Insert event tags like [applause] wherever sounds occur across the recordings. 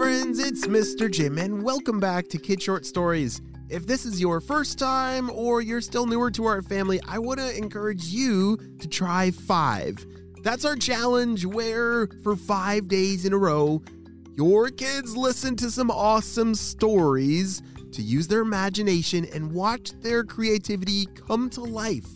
friends, it's Mr. Jim, and welcome back to Kid Short Stories. If this is your first time or you're still newer to our family, I want to encourage you to try five. That's our challenge where, for five days in a row, your kids listen to some awesome stories to use their imagination and watch their creativity come to life.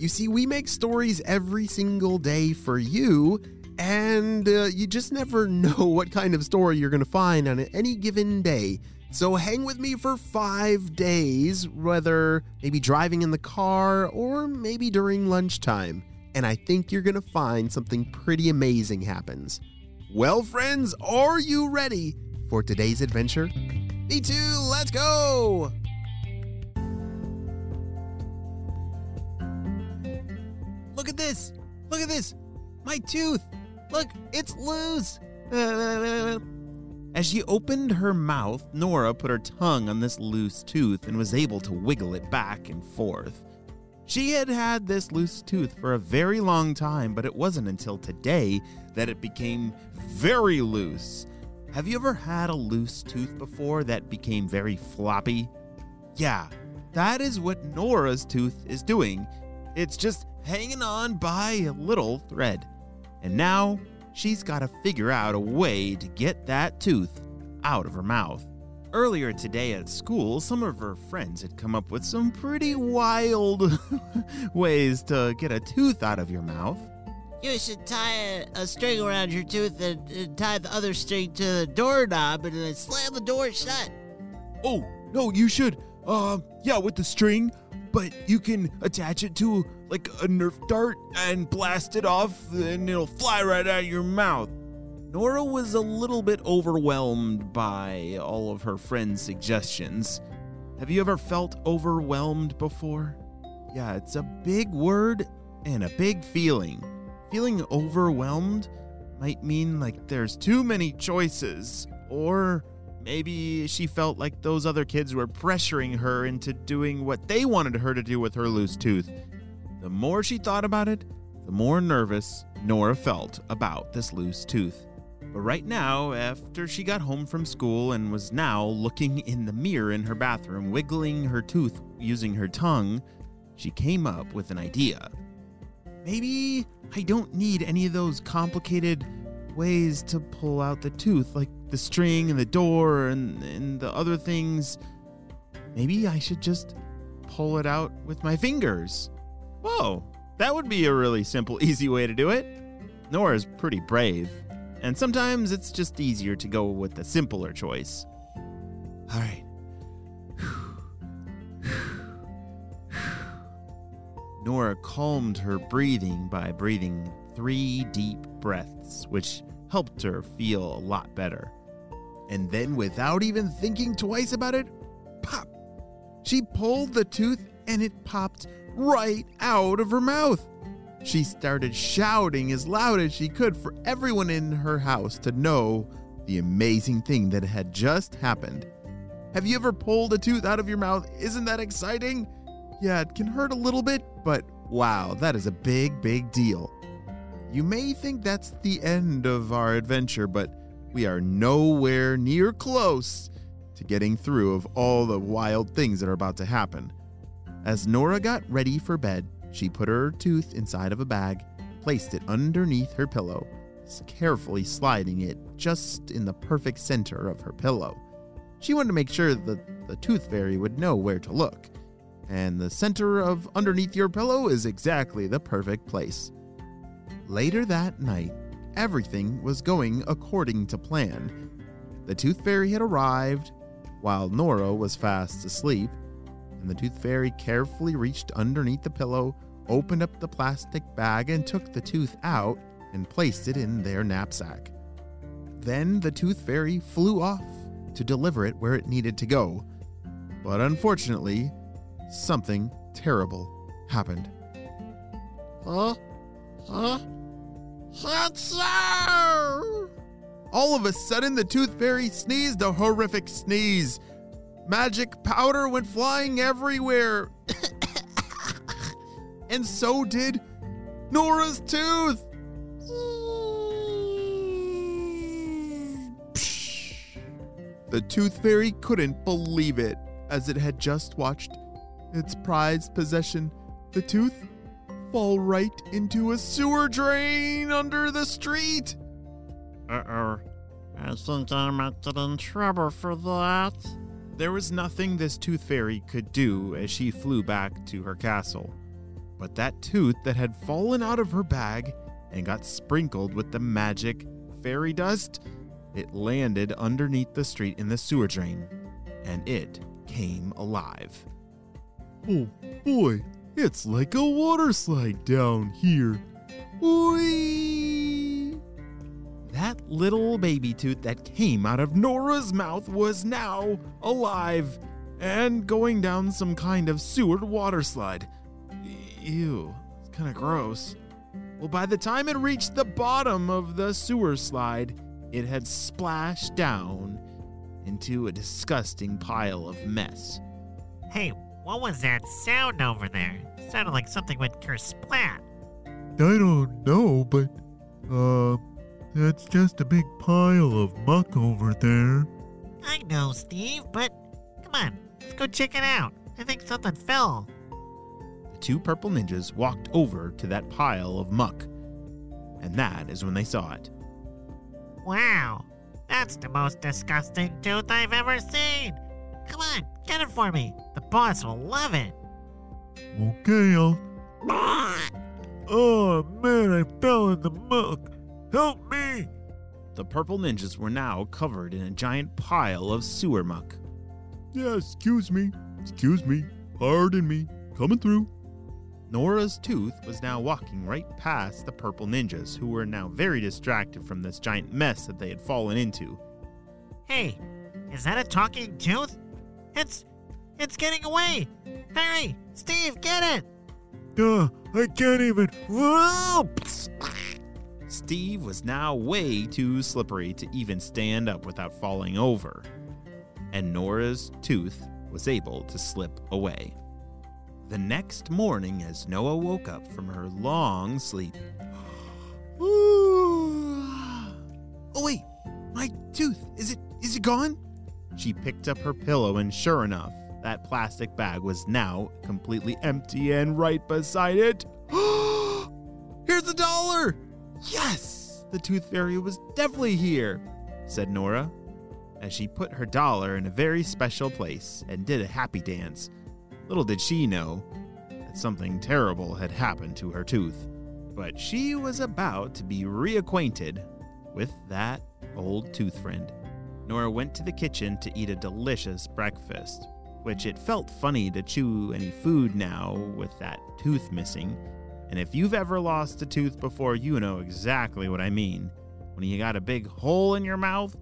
You see, we make stories every single day for you, and uh, you just never [laughs] know what kind of story you're going to find on any given day. So hang with me for five days, whether maybe driving in the car or maybe during lunchtime. And I think you're going to find something pretty amazing happens. Well, friends, are you ready for today's adventure? Me too, let's go! Look at this! Look at this! My tooth! Look, it's loose! As she opened her mouth, Nora put her tongue on this loose tooth and was able to wiggle it back and forth. She had had this loose tooth for a very long time, but it wasn't until today that it became very loose. Have you ever had a loose tooth before that became very floppy? Yeah, that is what Nora's tooth is doing. It's just hanging on by a little thread. And now she's got to figure out a way to get that tooth out of her mouth. Earlier today at school, some of her friends had come up with some pretty wild [laughs] ways to get a tooth out of your mouth. You should tie a, a string around your tooth and, and tie the other string to the doorknob and then slam the door shut. Oh, no, you should. Um, yeah, with the string, but you can attach it to like a Nerf dart and blast it off, and it'll fly right out of your mouth. Nora was a little bit overwhelmed by all of her friends' suggestions. Have you ever felt overwhelmed before? Yeah, it's a big word and a big feeling. Feeling overwhelmed might mean like there's too many choices, or maybe she felt like those other kids were pressuring her into doing what they wanted her to do with her loose tooth. The more she thought about it, the more nervous Nora felt about this loose tooth. But right now, after she got home from school and was now looking in the mirror in her bathroom, wiggling her tooth using her tongue, she came up with an idea. Maybe I don't need any of those complicated ways to pull out the tooth, like the string and the door and, and the other things. Maybe I should just pull it out with my fingers. Whoa, that would be a really simple, [laughs] easy way to do it. Nora's pretty brave, and sometimes it's just easier to go with the simpler choice. All right. [sighs] [sighs] [sighs] Nora calmed her breathing by breathing three deep breaths, which helped her feel a lot better. And then, without even thinking twice about it, pop! She pulled the tooth and it popped right out of her mouth. She started shouting as loud as she could for everyone in her house to know the amazing thing that had just happened. Have you ever pulled a tooth out of your mouth? Isn't that exciting? Yeah, it can hurt a little bit, but wow, that is a big, big deal. You may think that's the end of our adventure, but we are nowhere near close to getting through of all the wild things that are about to happen. As Nora got ready for bed, she put her tooth inside of a bag, placed it underneath her pillow, carefully sliding it just in the perfect center of her pillow. She wanted to make sure that the tooth fairy would know where to look, and the center of underneath your pillow is exactly the perfect place. Later that night, everything was going according to plan. The tooth fairy had arrived while Nora was fast asleep, and the tooth fairy carefully reached underneath the pillow, opened up the plastic bag, and took the tooth out and placed it in their knapsack. Then the tooth fairy flew off to deliver it where it needed to go. But unfortunately, something terrible happened. Huh? Huh? Hatsu! All of a sudden, the tooth fairy sneezed a horrific sneeze. Magic powder went flying everywhere. [coughs] and so did Nora's tooth. The Tooth Fairy couldn't believe it as it had just watched its prized possession, the tooth, fall right into a sewer drain under the street. Uh-oh. I think I might get in trouble for that. There was nothing this Tooth Fairy could do as she flew back to her castle. But that tooth that had fallen out of her bag and got sprinkled with the magic fairy dust, it landed underneath the street in the sewer drain, and it came alive. Oh boy, it's like a water slide down here. Whee! That little baby tooth that came out of Nora's mouth was now alive and going down some kind of sewered water slide. Ew, it's kind of gross. Well, by the time it reached the bottom of the sewer slide, it had splashed down into a disgusting pile of mess. Hey, what was that sound over there? It sounded like something went kersplat. I don't know, but, uh, that's just a big pile of muck over there. I know, Steve, but come on, let's go check it out. I think something fell. The two purple ninjas walked over to that pile of muck, and that is when they saw it. Wow, that's the most disgusting tooth I've ever seen. Come on, get it for me. The boss will love it. Okay, I'll. Oh man, I fell in the muck. Help me! The purple ninjas were now covered in a giant pile of sewer muck. Yeah, excuse me. Excuse me. Pardon me. Coming through. Nora's tooth was now walking right past the purple ninjas, who were now very distracted from this giant mess that they had fallen into. Hey, is that a talking tooth? It's it's getting away. Hurry, Steve, get it. Duh, I can't even. Whoa! Steve was now way too slippery to even stand up without falling over, and Nora's tooth was able to slip away. The next morning, as Noah woke up from her long sleep, oh wait, my tooth is it is it gone? She picked up her pillow, and sure enough, that plastic bag was now completely empty, and right beside it, [gasps] here's a dollar! Yes! The Tooth Fairy was definitely here, said Nora, as she put her dollar in a very special place and did a happy dance. Little did she know that something terrible had happened to her tooth, but she was about to be reacquainted with that old tooth friend. Nora went to the kitchen to eat a delicious breakfast, which it felt funny to chew any food now with that tooth missing. And if you've ever lost a tooth before, you know exactly what I mean. When you got a big hole in your mouth,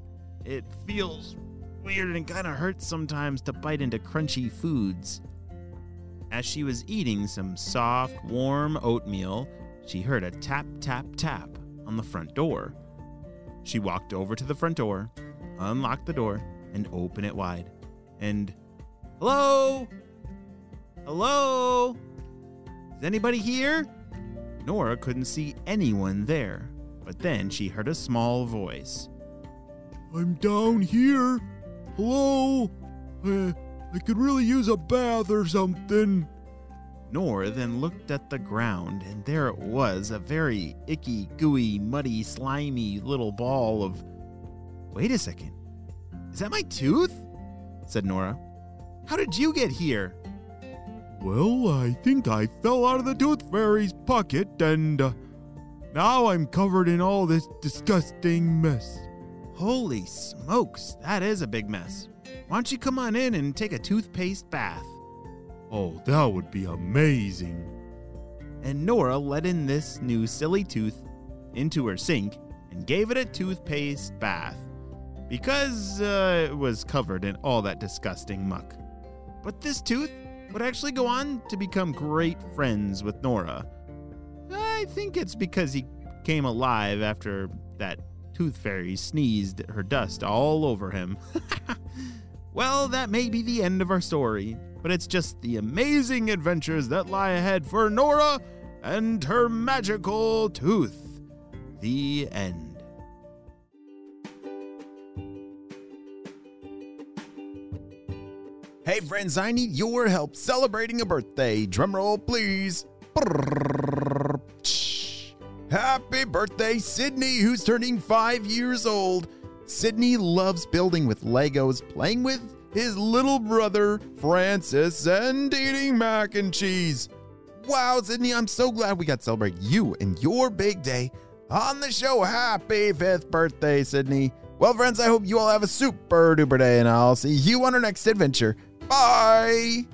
it feels weird and kind of hurts sometimes to bite into crunchy foods. As she was eating some soft, warm oatmeal, she heard a tap, tap, tap on the front door. She walked over to the front door, unlocked the door, and open it wide. And, hello? Hello? Is anybody here? Nora couldn't see anyone there, but then she heard a small voice. I'm down here. Hello? Uh, I could really use a bath or something. Nora then looked at the ground, and there it was a very icky, gooey, muddy, slimy little ball of. Wait a second. Is that my tooth? said Nora. How did you get here? Well, I think I fell out of the Tooth Fairy's pocket and uh, now I'm covered in all this disgusting mess. Holy smokes, that is a big mess. Why don't you come on in and take a toothpaste bath? Oh, that would be amazing. And Nora let in this new silly tooth into her sink and gave it a toothpaste bath because uh, it was covered in all that disgusting muck. But this tooth would actually go on to become great friends with Nora. I think it's because he came alive after that tooth fairy sneezed her dust all over him. [laughs] well, that may be the end of our story, but it's just the amazing adventures that lie ahead for Nora and her magical tooth. The end. Hey, friends, I need your help celebrating a birthday. Drumroll, please. Happy birthday, Sydney, who's turning five years old. Sydney loves building with Legos, playing with his little brother, Francis, and eating mac and cheese. Wow, Sydney, I'm so glad we got to celebrate you and your big day on the show. Happy fifth birthday, Sydney. Well, friends, I hope you all have a super duper day, and I'll see you on our next adventure. Bye.